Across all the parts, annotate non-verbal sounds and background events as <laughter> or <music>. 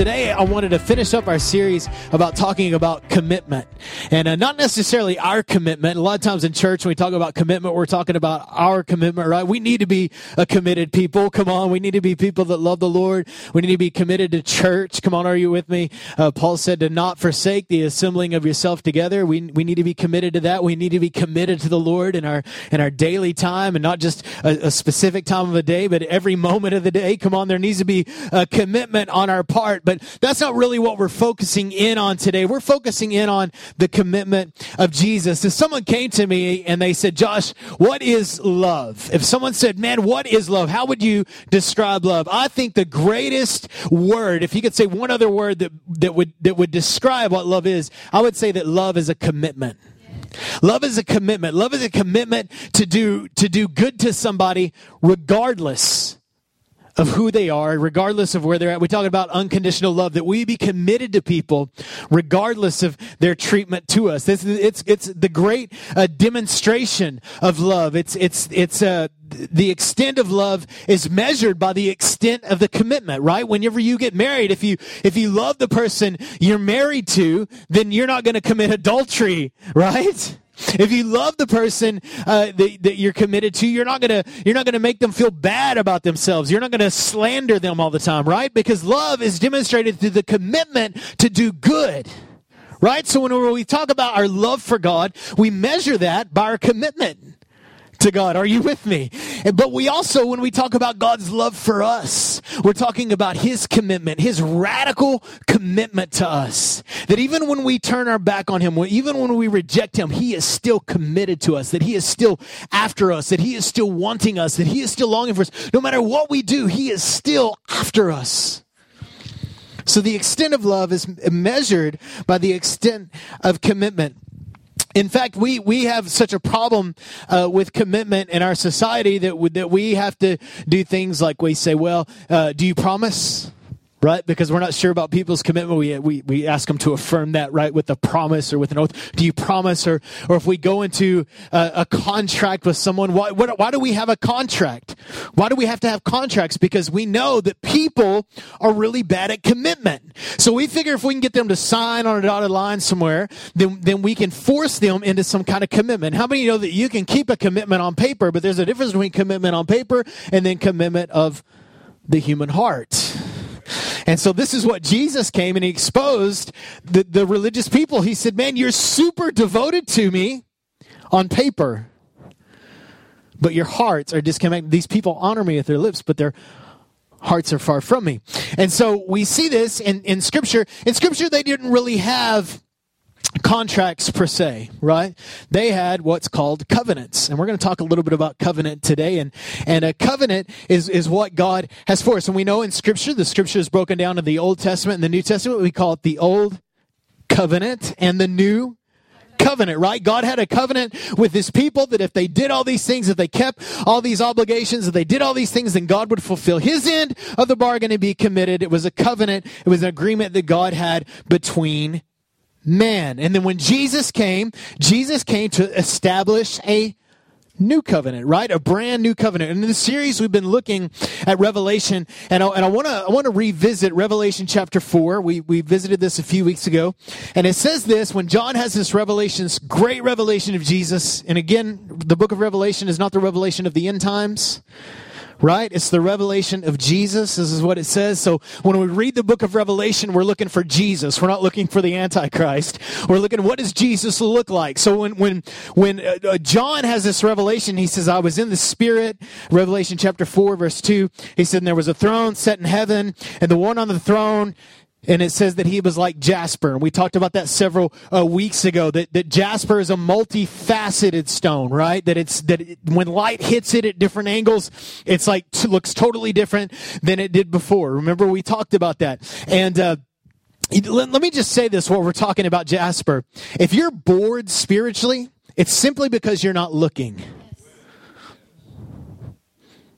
today I wanted to finish up our series about talking about commitment. And uh, not necessarily our commitment. A lot of times in church, when we talk about commitment, we're talking about our commitment, right? We need to be a committed people. Come on. We need to be people that love the Lord. We need to be committed to church. Come on. Are you with me? Uh, Paul said to not forsake the assembling of yourself together. We, we need to be committed to that. We need to be committed to the Lord in our, in our daily time and not just a, a specific time of the day, but every moment of the day. Come on. There needs to be a commitment on our part. But that's not really what we're focusing in on today. We're focusing in on the commitment of Jesus. If someone came to me and they said, Josh, what is love? If someone said, man, what is love? How would you describe love? I think the greatest word, if you could say one other word that, that would, that would describe what love is, I would say that love is a commitment. Love is a commitment. Love is a commitment to do, to do good to somebody regardless of who they are, regardless of where they're at. We talk about unconditional love, that we be committed to people regardless of their treatment to us. This, it's, it's the great uh, demonstration of love. It's, it's, it's, uh, the extent of love is measured by the extent of the commitment, right? Whenever you get married, if you, if you love the person you're married to, then you're not going to commit adultery, <laughs> right? If you love the person uh, that, that, you're committed to, you're not gonna you're not gonna make them feel bad about themselves. You're not gonna slander them all the time, right? Because love is demonstrated through the commitment to do good. Right? So when we talk about our love for God, we measure that by our commitment to God. Are you with me? But we also, when we talk about God's love for us, we're talking about His commitment, His radical commitment to us. That even when we turn our back on Him, even when we reject Him, He is still committed to us, that He is still after us, that He is still wanting us, that He is still longing for us. No matter what we do, He is still after us. So the extent of love is measured by the extent of commitment. In fact, we, we have such a problem uh, with commitment in our society that, w- that we have to do things like we say, well, uh, do you promise? Right? Because we're not sure about people's commitment. We, we, we ask them to affirm that, right, with a promise or with an oath. Do you promise? Or, or if we go into a, a contract with someone, why, what, why do we have a contract? Why do we have to have contracts? Because we know that people are really bad at commitment. So we figure if we can get them to sign on a dotted line somewhere, then, then we can force them into some kind of commitment. How many know that you can keep a commitment on paper, but there's a difference between commitment on paper and then commitment of the human heart? And so this is what Jesus came and he exposed the, the religious people. He said, Man, you're super devoted to me on paper, but your hearts are disconnected. These people honor me with their lips, but their hearts are far from me. And so we see this in, in Scripture. In Scripture, they didn't really have contracts per se, right? They had what's called covenants. And we're going to talk a little bit about covenant today. And, and a covenant is, is what God has for us. And we know in scripture, the scripture is broken down in the Old Testament and the New Testament. We call it the Old Covenant and the New covenant, right? God had a covenant with his people that if they did all these things, if they kept all these obligations, if they did all these things, then God would fulfill his end of the bargain and be committed. It was a covenant. It was an agreement that God had between man. And then when Jesus came, Jesus came to establish a new covenant, right? A brand new covenant. And in the series, we've been looking at Revelation, and I, and I want to I want to revisit Revelation chapter four. We we visited this a few weeks ago, and it says this when John has this revelation, this great revelation of Jesus. And again, the book of Revelation is not the revelation of the end times right? It's the revelation of Jesus. This is what it says. So when we read the book of Revelation, we're looking for Jesus. We're not looking for the Antichrist. We're looking, what does Jesus look like? So when, when, when uh, uh John has this revelation, he says, I was in the Spirit, Revelation chapter 4, verse 2. He said, there was a throne set in heaven, and the one on the throne and it says that he was like jasper. And we talked about that several uh, weeks ago that, that jasper is a multifaceted stone right? That it's that it, when light hits it at different angles it's like looks totally different than it did before. Remember we talked about that. And uh, let, let me just say this while we're talking about jasper. If you're bored spiritually it's simply because you're not looking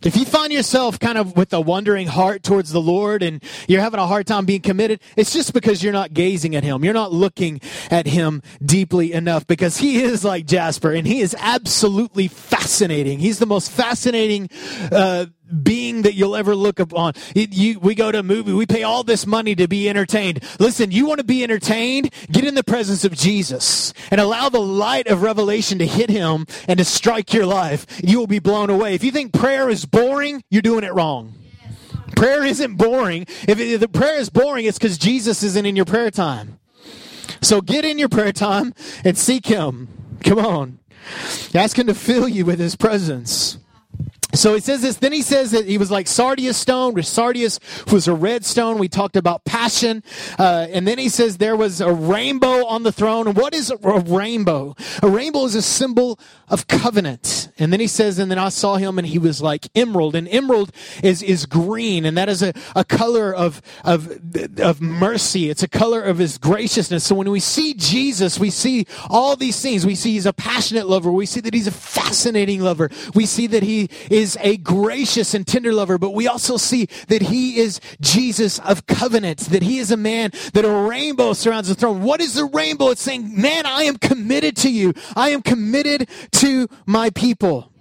if you find yourself kind of with a wondering heart towards the Lord and you're having a hard time being committed, it's just because you're not gazing at Him. You're not looking at Him deeply enough because He is like Jasper and He is absolutely fascinating. He's the most fascinating, uh, being that you'll ever look upon. It, you, we go to a movie, we pay all this money to be entertained. Listen, you want to be entertained? Get in the presence of Jesus and allow the light of revelation to hit him and to strike your life. You will be blown away. If you think prayer is boring, you're doing it wrong. Prayer isn't boring. If, if the prayer is boring, it's because Jesus isn't in your prayer time. So get in your prayer time and seek Him. Come on. Ask Him to fill you with His presence. So he says this. Then he says that he was like sardius stone, which sardius was a red stone. We talked about passion. Uh, and then he says there was a rainbow on the throne. And what is a, rainbow? A rainbow is a symbol of covenant. And then he says, and then I saw him and he was like emerald. And emerald is, is green. And that is a, a color of, of, of mercy. It's a color of his graciousness. So when we see Jesus, we see all these things. We see he's a passionate lover. We see that he's a fascinating lover. We see that he is is a gracious and tender lover, but we also see that he is Jesus of covenant, that he is a man that a rainbow surrounds the throne. What is the rainbow? It's saying, man, I am committed to you. I am committed to my people.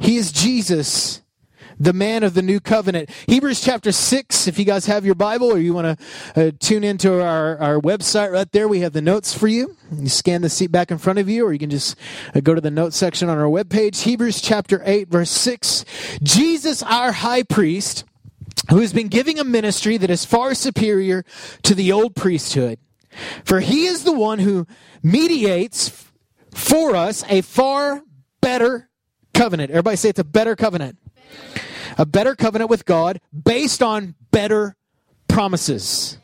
He is Jesus the man of the new covenant. Hebrews chapter 6, if you guys have your Bible or you want to uh, tune into our, our website right there, we have the notes for you. You scan the seat back in front of you, or you can just uh, go to the notes section on our webpage. Hebrews chapter 8, verse 6. Jesus, our high priest, who has been giving a ministry that is far superior to the old priesthood. For he is the one who mediates for us a far better covenant. Everybody say it's a better covenant a better covenant with God based on better promises.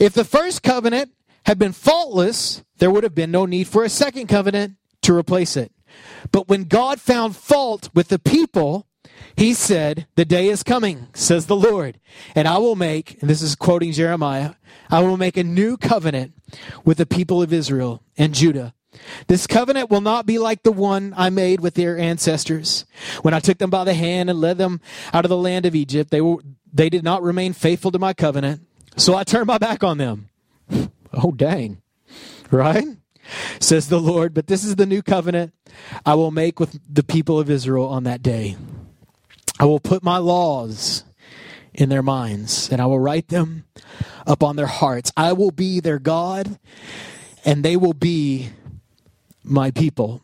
If the first covenant had been faultless, there would have been no need for a second covenant to replace it. But when God found fault with the people, he said, The day is coming, says the Lord, and I will make, and this is quoting Jeremiah, I will make a new covenant with the people of Israel and Judah this covenant will not be like the one I made with their ancestors when I took them by the hand and led them out of the land of Egypt. They were, they did not remain faithful to my covenant, so I turned my back on them. <laughs> oh dang. Right? Says the Lord, but this is the new covenant I will make with the people of Israel on that day. I will put my laws in their minds and I will write them up on their hearts. I will be their God and they will be my people.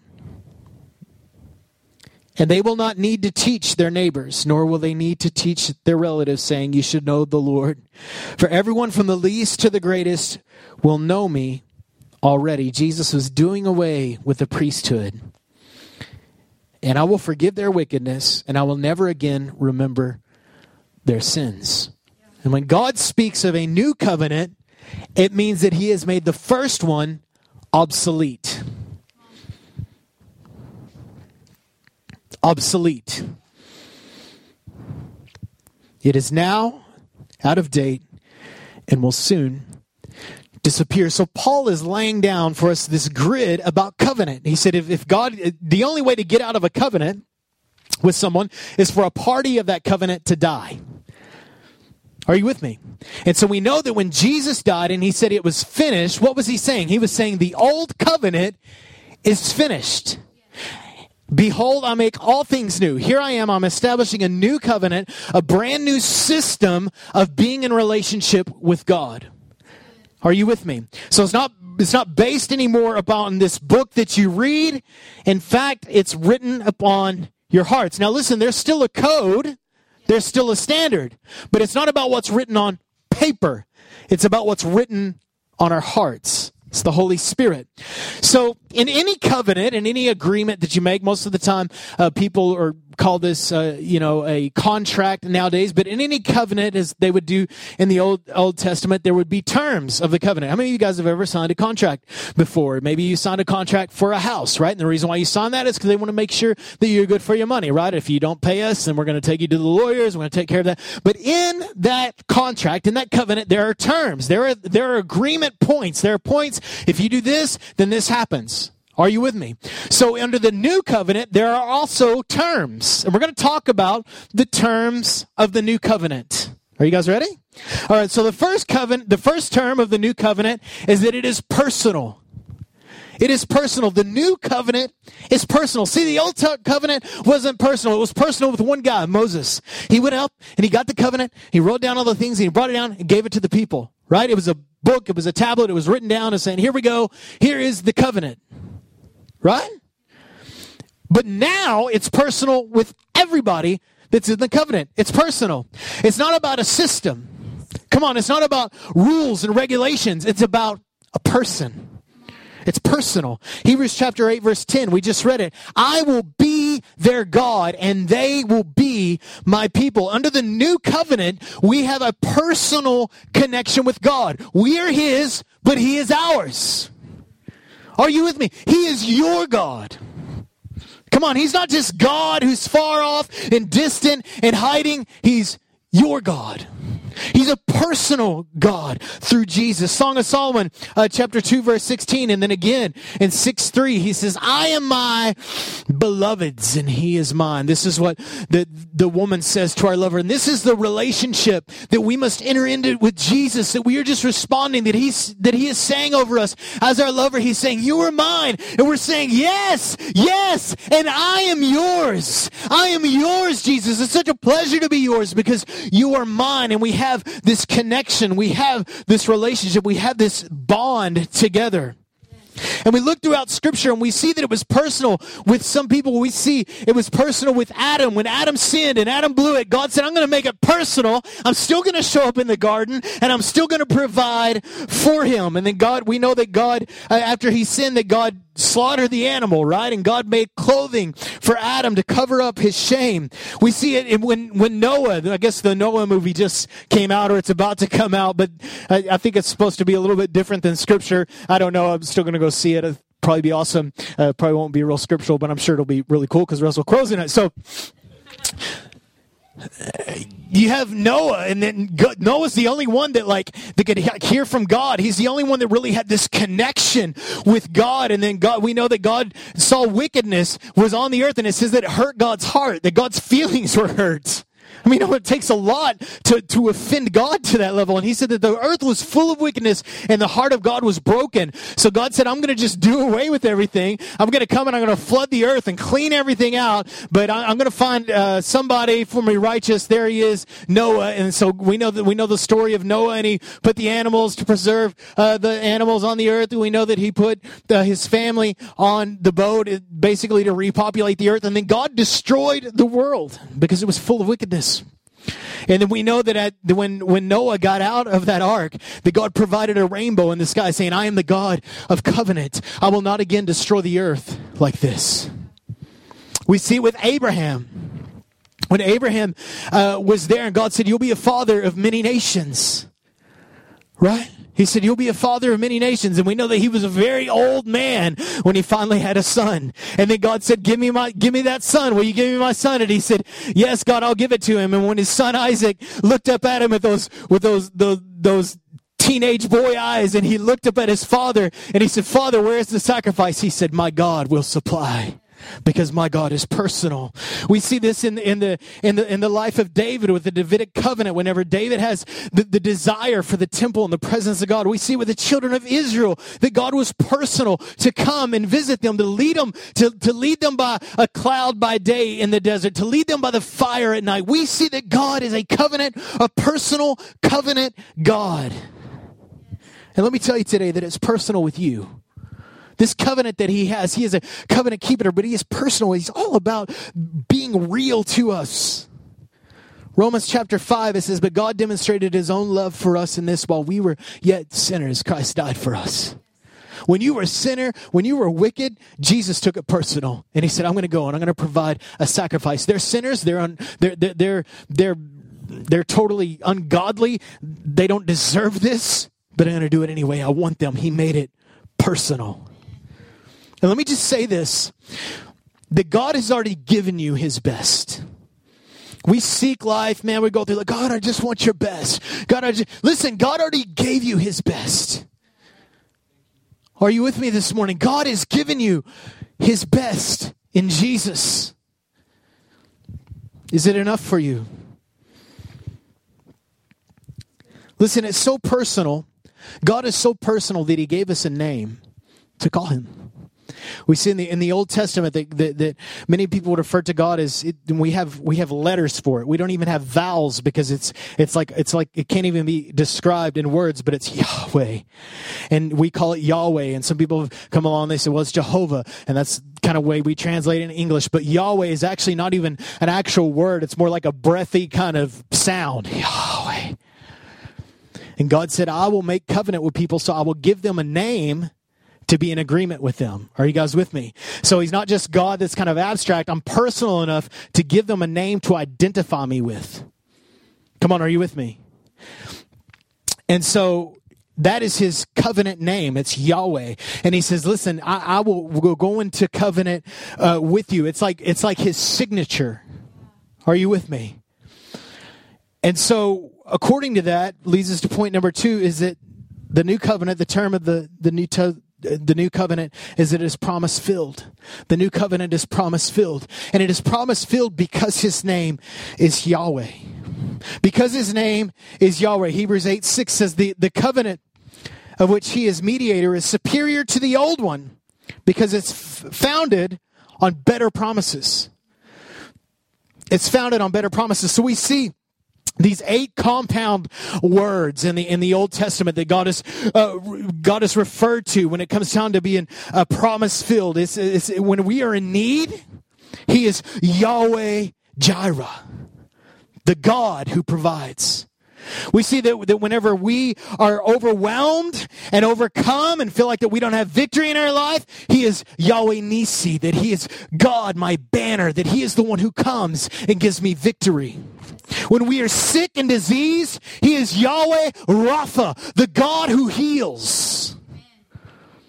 And they will not need to teach their neighbors, nor will they need to teach their relatives, saying, You should know the Lord. For everyone from the least to the greatest will know me already. Jesus was doing away with the priesthood. And I will forgive their wickedness, and I will never again remember their sins. And when God speaks of a new covenant, it means that He has made the first one obsolete. Obsolete. It is now out of date and will soon disappear. So Paul is laying down for us this grid about covenant. He said, if, if God, the only way to get out of a covenant with someone is for a party of that covenant to die. Are you with me? And so we know that when Jesus died and he said it was finished, what was he saying? He was saying the old covenant is finished. Behold, I make all things new. Here I am. I'm establishing a new covenant, a brand new system of being in relationship with God. Are you with me? So it's not it's not based anymore upon this book that you read. In fact, it's written upon your hearts. Now listen, there's still a code, there's still a standard, but it's not about what's written on paper. It's about what's written on our hearts. It's the Holy Spirit. So, in any covenant, in any agreement that you make, most of the time, uh, people are call this, uh, you know, a contract nowadays. But in any covenant, as they would do in the Old Old Testament, there would be terms of the covenant. How many of you guys have ever signed a contract before? Maybe you signed a contract for a house, right? And the reason why you signed that is because they want to make sure that you're good for your money, right? If you don't pay us, then we're going to take you to the lawyers. We're going to take care of that. But in that contract, in that covenant, there are terms. There are there are agreement points. There are points. If you do this, then this happens. Are you with me? So under the new covenant, there are also terms. And we're going to talk about the terms of the new covenant. Are you guys ready? All right. So the first covenant, the first term of the new covenant is that it is personal. It is personal. The new covenant is personal. See, the old covenant wasn't personal. It was personal with one guy, Moses. He went up and he got the covenant. He wrote down all the things and he brought it down and gave it to the people, right? It was a book. It was a tablet. It was written down and saying, here we go. Here is the covenant, right? But now it's personal with everybody that's in the covenant. It's personal. It's not about a system. Come on, it's not about rules and regulations. It's about a person. It's personal. Hebrews chapter 8 verse 10, we just read it. I will be their God and they will be my people. Under the new covenant, we have a personal connection with God. We are his, but he is ours. Are you with me? He is your God. Come on, he's not just God who's far off and distant and hiding. He's your God. He's a personal God through Jesus. Song of Solomon, uh, chapter 2, verse 16. And then again in 6 3, he says, I am my beloved's and he is mine. This is what the, the woman says to our lover. And this is the relationship that we must enter into with Jesus, that we are just responding, that he's, that he is saying over us as our lover. He's saying, you are mine. And we're saying, yes, yes, and I am yours. I am yours, Jesus. It's such a pleasure to be yours because you are mine and we have have this connection. We have this relationship. We have this bond together. And we look throughout scripture and we see that it was personal with some people. We see it was personal with Adam. When Adam sinned and Adam blew it, God said, I'm going to make it personal. I'm still going to show up in the garden and I'm still going to provide for him. And then God, we know that God, uh, after he sinned, that God slaughtered the animal, right? And God made clothing for Adam to cover up his shame. We see it when, when Noah, I guess the Noah movie just came out or it's about to come out, but I, I think it's supposed to be a little bit different than scripture. I don't know. I'm still going to go see it. It'll probably be awesome. Uh, probably won't be real scriptural, but I'm sure it'll be really cool because Russell Crowe's in it. So, you have Noah, and then Noah's the only one that like that could hear from God. He's the only one that really had this connection with God. And then God, we know that God saw wickedness was on the earth, and it says that it hurt God's heart, that God's <laughs> feelings were hurt. I mean, <laughs> it takes a lot to, to offend God to that level. And he said that the earth was full of wickedness and the heart of God was broken. So God said, I'm going to just do away with everything. I'm going to come and I'm going to flood the earth and clean everything out. But I, am going to find uh, somebody for me righteous. There he is, Noah. And so we know that we know the story of Noah and he put the animals to preserve uh, the animals on the earth. We know that he put uh, his family on the boat basically to repopulate the earth. And then God destroyed the world because it was full of wickedness. And then we know that at, when, when Noah got out of that ark, that God provided a rainbow in the sky saying, I am the God of covenant. I will not again destroy the earth like this. We see it with Abraham. When Abraham uh, was there and God said, You'll be a father of many nations. Right? He said, You'll be a father of many nations. And we know that he was a very old man when he finally had a son. And then God said, Give me my, give me that son. Will you give me my son? And he said, Yes, God, I'll give it to him. And when his son Isaac looked up at him with those, with those, those, those teenage boy eyes and he looked up at his father and he said, Father, where is the sacrifice? He said, My God will supply because my God is personal. We see this in, in, the, in, the, in the life of David with the Davidic covenant. Whenever David has the, the desire for the temple and the presence of God, we see with the children of Israel that God was personal to come and visit them, to lead them, to, to lead them by a cloud by day in the desert, to lead them by the fire at night. We see that God is a covenant, a personal covenant God. And let me tell you today that it's personal with you. This covenant that he has, he is a covenant keeper, but he is personal. He's all about being real to us. Romans chapter 5, it says, But God demonstrated his own love for us in this while we were yet sinners, Christ died for us. When you were a sinner, when you were wicked, Jesus took it personal. And he said, I'm going to go and I'm going to provide a sacrifice. They're sinners. They're, un, they're, they're, they're, they're, they're totally ungodly. They don't deserve this, but I'm going to do it anyway. I want them. He made it personal. And let me just say this that God has already given you his best. We seek life, man. We go through like, God, I just want your best. God, I just, listen, God already gave you his best. Are you with me this morning? God has given you his best in Jesus. Is it enough for you? Listen, it's so personal. God is so personal that he gave us a name to call him. We see in the in the Old Testament that that, that many people would refer to God as it, we have we have letters for it. We don't even have vowels because it's it's like it's like it can't even be described in words, but it's Yahweh, and we call it Yahweh. And some people have come along and they say, well, it's Jehovah, and that's kind of way we translate it in English. But Yahweh is actually not even an actual word; it's more like a breathy kind of sound. Yahweh. And God said, I will make covenant with people, so I will give them a name to be in agreement with them. Are you guys with me? So he's not just God that's kind of abstract. I'm personal enough to give them a name to identify me with. Come on, are you with me? And so that is his covenant name. It's Yahweh. And he says, listen, I, I will, go into covenant uh, with you. It's like, it's like his signature. Are you with me? And so according to that leads us to point number two is that the new covenant, the term of the, the new the new covenant is that it is promise filled. The new covenant is promise filled. And it is promise filled because his name is Yahweh. Because his name is Yahweh. Hebrews 8 6 says the, the covenant of which he is mediator is superior to the old one because it's f- founded on better promises. It's founded on better promises. So we see these eight compound words in the in the Old Testament that God is uh, God is referred to when it comes down to being a promise filled. It's, it's when we are in need, He is Yahweh Jireh, the God who provides. We see that, that whenever we are overwhelmed and overcome and feel like that we don't have victory in our life, He is Yahweh Nissi, that He is God, my banner, that He is the one who comes and gives me victory. When we are sick and diseased, He is Yahweh Rapha, the God who heals.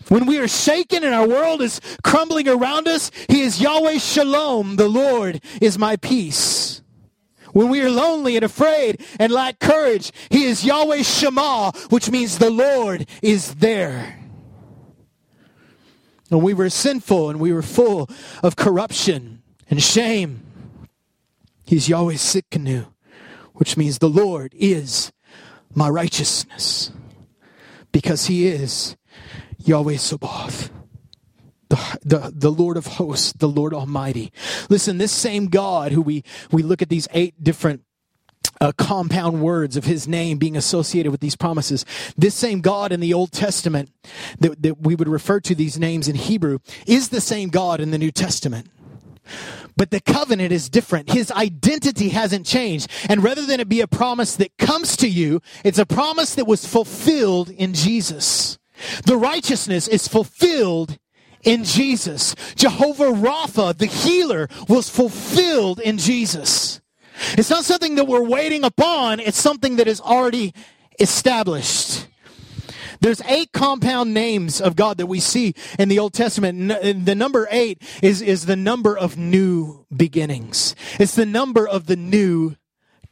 When we are shaken and our world is crumbling around us, He is Yahweh Shalom, the Lord is my peace. When we are lonely and afraid and lack courage, He is Yahweh Shammah, which means the Lord is there. When we were sinful and we were full of corruption and shame, He's Yahweh Tsidkenu, which means the Lord is my righteousness, because He is Yahweh Sabaoth the, the, the Lord of hosts, the Lord Almighty. Listen, this same God who we, we look at these eight different uh, compound words of his name being associated with these promises. This same God in the Old Testament that, that we would refer to these names in Hebrew is the same God in the New Testament. But the covenant is different. His identity hasn't changed. And rather than it be a promise that comes to you, it's a promise that was fulfilled in Jesus. The righteousness is fulfilled in Jesus. Jehovah Rapha, the healer, was fulfilled in Jesus. It's not something that we're waiting upon, it's something that is already established. There's eight compound names of God that we see in the Old Testament. The number eight is, is the number of new beginnings. It's the number of the new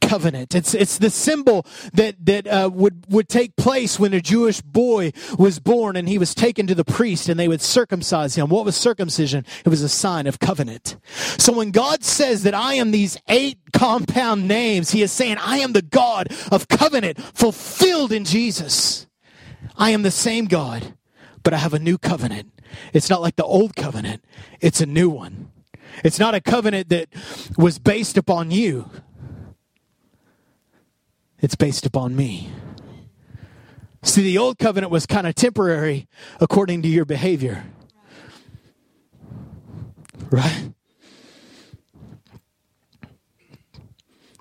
covenant. It's it's the symbol that that uh, would would take place when a Jewish boy was born and he was taken to the priest and they would circumcise him. What was circumcision? It was a sign of covenant. So when God says that I am these eight compound names, He is saying I am the God of covenant fulfilled in Jesus. I am the same God, but I have a new covenant. It's not like the old covenant; it's a new one. It's not a covenant that was based upon you. It's based upon me. See, the old covenant was kind of temporary according to your behavior. Right?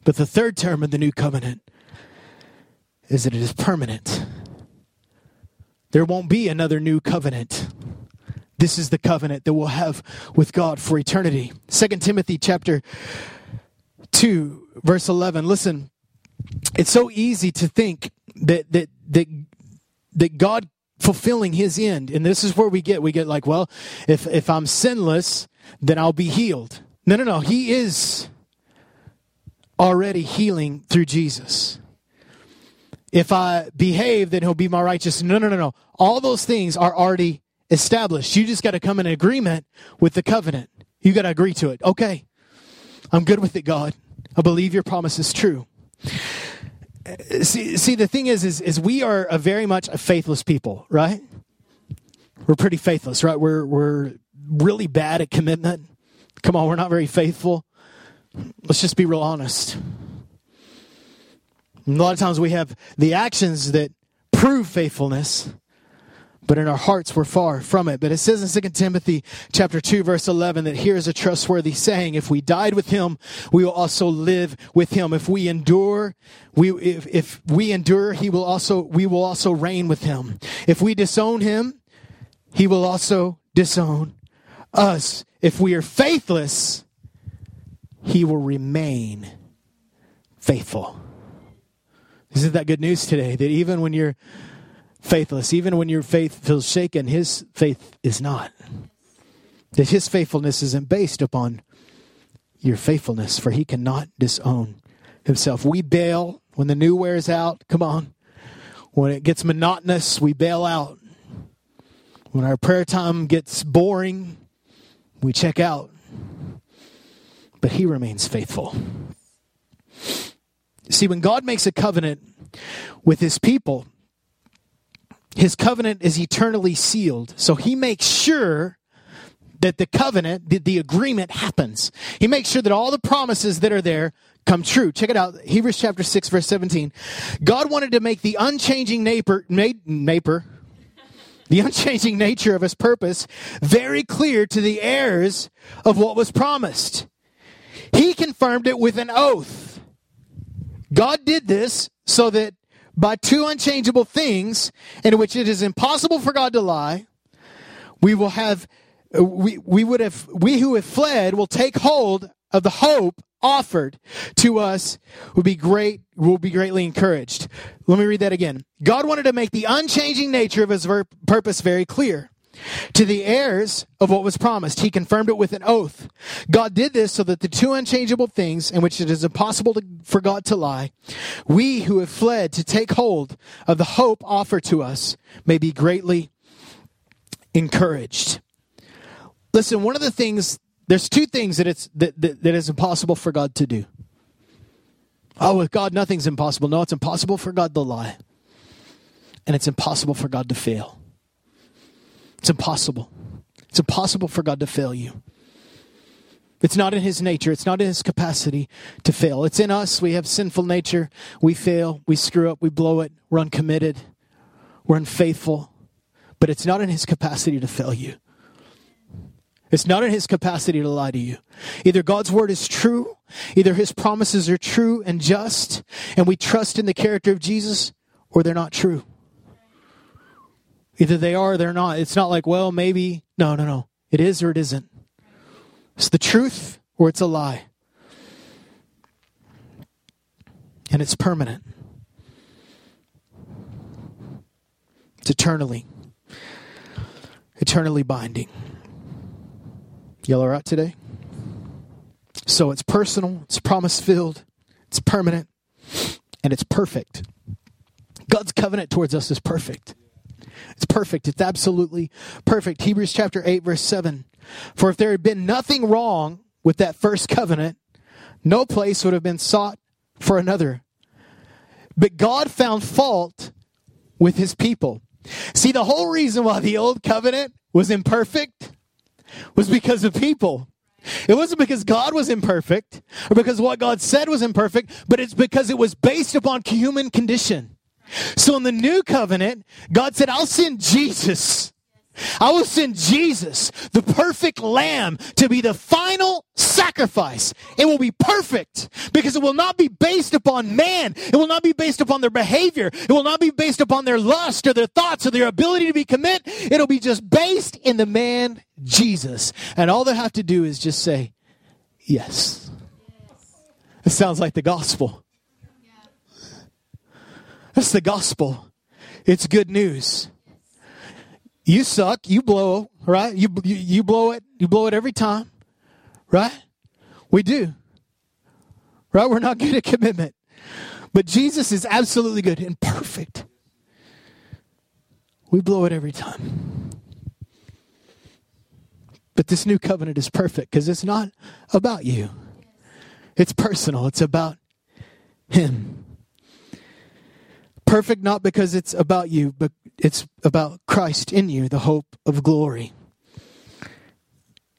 But the third term of the new covenant is that it is permanent. There won't be another new covenant. This is the covenant that we'll have with God for eternity. 2 Timothy chapter 2 verse 11. Listen, it's so easy to think that that that that God fulfilling his end and this is where we get we get like well if if I'm sinless then I'll be healed. No no no, he is already healing through Jesus. If I behave then he'll be my righteous. No no no no. All those things are already established. You just got to come in agreement with the covenant. You got to agree to it. Okay. I'm good with it, God. I believe your promise is true see, see, the thing is, is, is we are a very much a faithless people, right? We're pretty faithless, right? We're, we're really bad at commitment? Come on, we're not very faithful. Let's just be real honest. a lot of times we have the actions that prove faithfulness, but in our hearts we're far from it. But it says in 2 Timothy chapter 2 verse 11 that here is a trustworthy saying, if we died with him, we will also live with him. If we endure, we, if, if we endure, he will also, we will also reign with him. If we disown him, he will also disown us. If we are faithless, he will remain faithful. Isn't that good news today? That even when you're faithless, even when your faith feels shaken, his faith is not. That his faithfulness isn't based upon your faithfulness, for he cannot disown himself. We bail when the new wears out. Come on. When it gets monotonous, we bail out. When our prayer time gets boring, we check out. But he remains faithful. See, when God makes a covenant with his people, his covenant is eternally sealed. So he makes sure that the covenant, that the agreement happens. He makes sure that all the promises that are there come true. Check it out. Hebrews chapter 6 verse 17. God wanted to make the unchanging neighbor, the unchanging nature of his purpose very clear to the heirs of what was promised. He confirmed it with an oath. God did this so that by two unchangeable things in which it is impossible for God to lie, we will have uh, we, we would have we who have fled will take hold of the hope offered to us will be great will be greatly encouraged. Let me read that again. God wanted to make the unchanging nature of his purpose very clear to the heirs of what was promised. He confirmed it with an oath. God did this so that the two unchangeable things in which it is impossible to, for God to lie, we who have fled to take hold of the hope offered to us may be greatly encouraged. Listen, one of the things, there's two things that it's, that, that, that is impossible for God to do. Oh, with God, nothing's impossible. No, it's impossible for God to lie. And it's impossible for God to fail. It's impossible. It's impossible for God to fail you. It's not in his nature. It's not in his capacity to fail. It's in us. We have sinful nature. We fail. We screw up. We blow it. We're uncommitted. We're unfaithful. But it's not in his capacity to fail you. It's not in his capacity to lie to you. Either God's word is true, either his promises are true and just, and we trust in the character of Jesus, or they're not true. Either they are or they're not. It's not like, well, maybe. No, no, no. It is or it isn't. It's the truth or it's a lie. And it's permanent. It's eternally, eternally binding. Y'all are out today? So it's personal, it's promise filled, it's permanent, and it's perfect. God's covenant towards us is perfect. It's perfect. It's absolutely perfect. Hebrews chapter 8, verse 7. For if there had been nothing wrong with that first covenant, no place would have been sought for another. But God found fault with his people. See, the whole reason why the old covenant was imperfect was because of people. It wasn't because God was imperfect or because what God said was imperfect, but it's because it was based upon human condition. So in the new covenant, God said, I'll send Jesus. I will send Jesus, the perfect lamb, to be the final sacrifice. It will be perfect because it will not be based upon man. It will not be based upon their behavior. It will not be based upon their lust or their thoughts or their ability to be commit. It'll be just based in the man Jesus. And all they have to do is just say, yes. It sounds like the gospel. That's the gospel. It's good news. You suck. You blow, right? You, you, you blow it. You blow it every time, right? We do, right? We're not good at commitment. But Jesus is absolutely good and perfect. We blow it every time. But this new covenant is perfect because it's not about you, it's personal, it's about Him. Perfect not because it's about you, but it's about Christ in you, the hope of glory.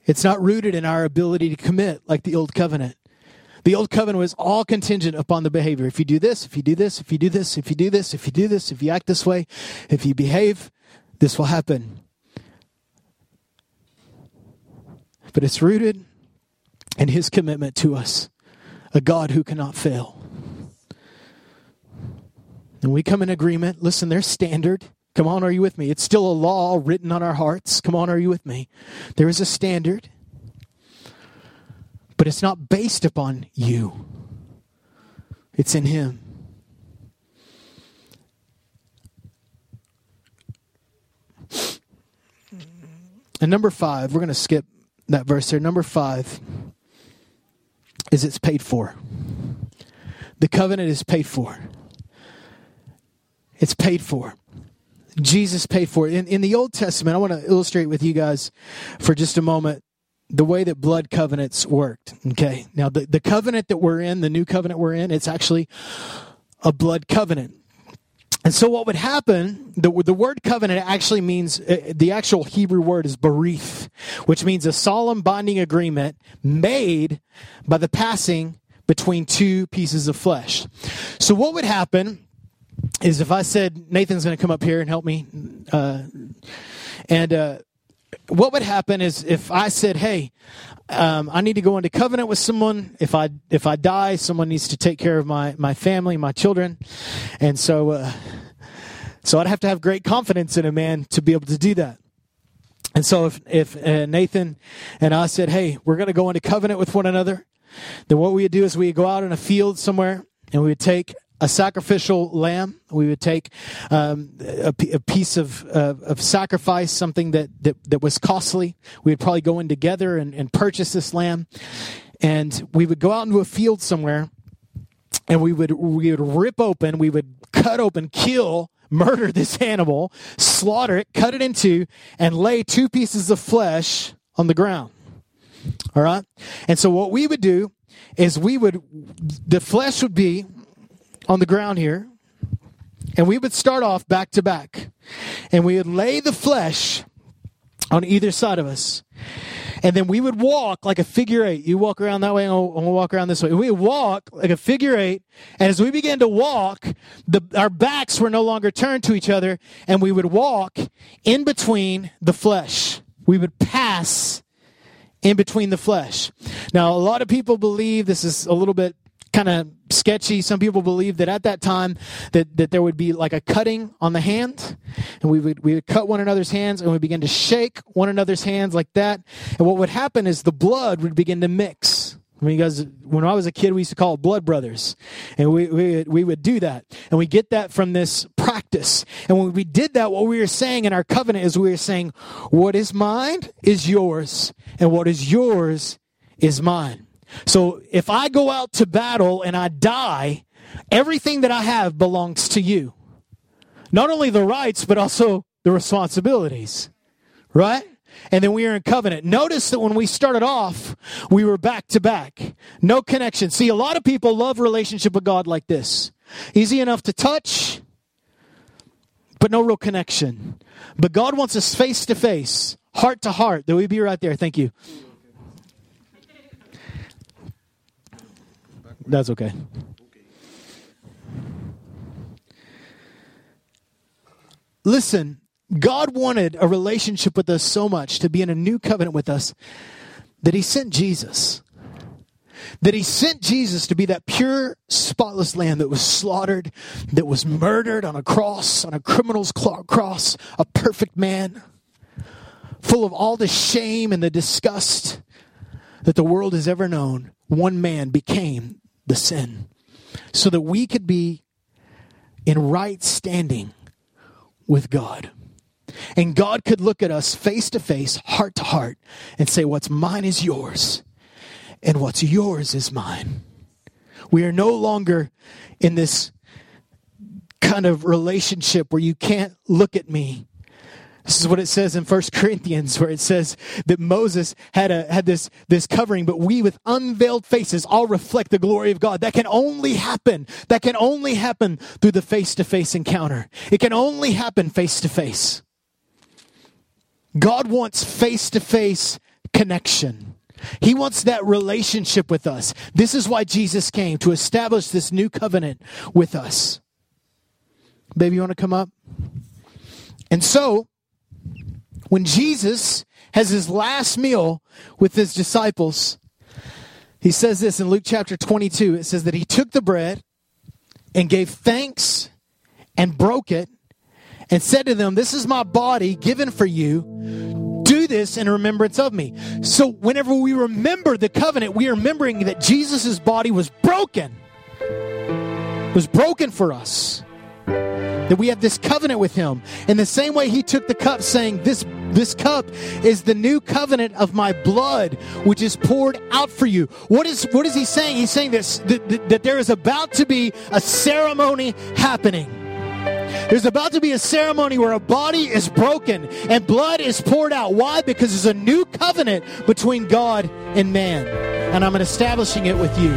It's not rooted in our ability to commit like the old covenant. The old covenant was all contingent upon the behavior. If you do this, if you do this, if you do this, if you do this, if you do this, if you act this way, if you behave, this will happen. But it's rooted in his commitment to us, a God who cannot fail. And we come in agreement. Listen, there's standard. Come on, are you with me? It's still a law written on our hearts. Come on, are you with me? There is a standard, but it's not based upon you, it's in Him. And number five, we're going to skip that verse there. Number five is it's paid for. The covenant is paid for. It's paid for. Jesus paid for it. In, in the Old Testament, I want to illustrate with you guys for just a moment the way that blood covenants worked. Okay. Now, the, the covenant that we're in, the new covenant we're in, it's actually a blood covenant. And so, what would happen, the, the word covenant actually means, uh, the actual Hebrew word is berith, which means a solemn binding agreement made by the passing between two pieces of flesh. So, what would happen is if I said, Nathan's going to come up here and help me, uh, and uh, what would happen is if I said, "Hey, um, I need to go into covenant with someone. If I if I die, someone needs to take care of my my family, my children," and so uh, so I'd have to have great confidence in a man to be able to do that. And so if if uh, Nathan and I said, "Hey, we're going to go into covenant with one another," then what we would do is we would go out in a field somewhere and we would take a sacrificial lamb. We would take um, a, a, piece of, uh, of sacrifice, something that, that, that was costly. We would probably go in together and, and purchase this lamb. And we would go out into a field somewhere and we would, we would rip open, we would cut open, kill, murder this animal, slaughter it, cut it in two, and lay two pieces of flesh on the ground. All right? And so what we would do is we would, the flesh would be on the ground here, and we would start off back to back, and we would lay the flesh on either side of us. And then we would walk like a figure eight. You walk around that way, and we'll, we'll walk around this way. We walk like a figure eight. And as we began to walk, the, our backs were no longer turned to each other, and we would walk in between the flesh. We would pass in between the flesh. Now, a lot of people believe this is a little bit kind of sketchy. Some people believe that at that time that, that there would be like a cutting on the hand and we would, we would cut one another's hands and we begin to shake one another's hands like that. And what would happen is the blood would begin to mix. I mean, guys, when I was a kid, we used to call it blood brothers. And we, we, we would do that. And we get that from this practice. And when we did that, what we were saying in our covenant is we were saying, what is mine is yours, and what is yours is mine. So if I go out to battle and I die, everything that I have belongs to you. Not only the rights, but also the responsibilities. Right? And then we are in covenant. Notice that when we started off, we were back to back. No connection. See, a lot of people love relationship with God like this. Easy enough to touch, but no real connection. But God wants us face to face, heart to heart. That we be right there. Thank you. That's okay. Listen, God wanted a relationship with us so much to be in a new covenant with us that He sent Jesus. That He sent Jesus to be that pure, spotless lamb that was slaughtered, that was murdered on a cross, on a criminal's cross, a perfect man, full of all the shame and the disgust that the world has ever known. One man became the sin so that we could be in right standing with God. And God could look at us face to face, heart to heart, and say, What's mine is yours, and what's yours is mine. We are no longer in this kind of relationship where you can't look at me this is what it says in First <laughs> Corinthians, where it says that Moses had a had this this covering, but we with unveiled faces all reflect the glory of God. That can only happen. That can only happen through the face to face encounter. It can only happen face to face. God wants face to face connection. He wants that relationship with us. This is why Jesus came to establish this new covenant with us. Baby, you want to come up? And so, when Jesus has his last meal with his disciples, he says this in Luke chapter 22. It says that he took the bread and gave thanks and broke it and said to them, This is my body given for you. Do this in remembrance of me. So, whenever we remember the covenant, we are remembering that Jesus' body was broken, was broken for us. That we have this covenant with him. In the same way, he took the cup, saying, This this cup is the new covenant of my blood, which is poured out for you. What is, what is he saying? He's saying this, that, that, that there is about to be a ceremony happening. There's about to be a ceremony where a body is broken and blood is poured out. Why? Because there's a new covenant between God and man. And I'm establishing it with you.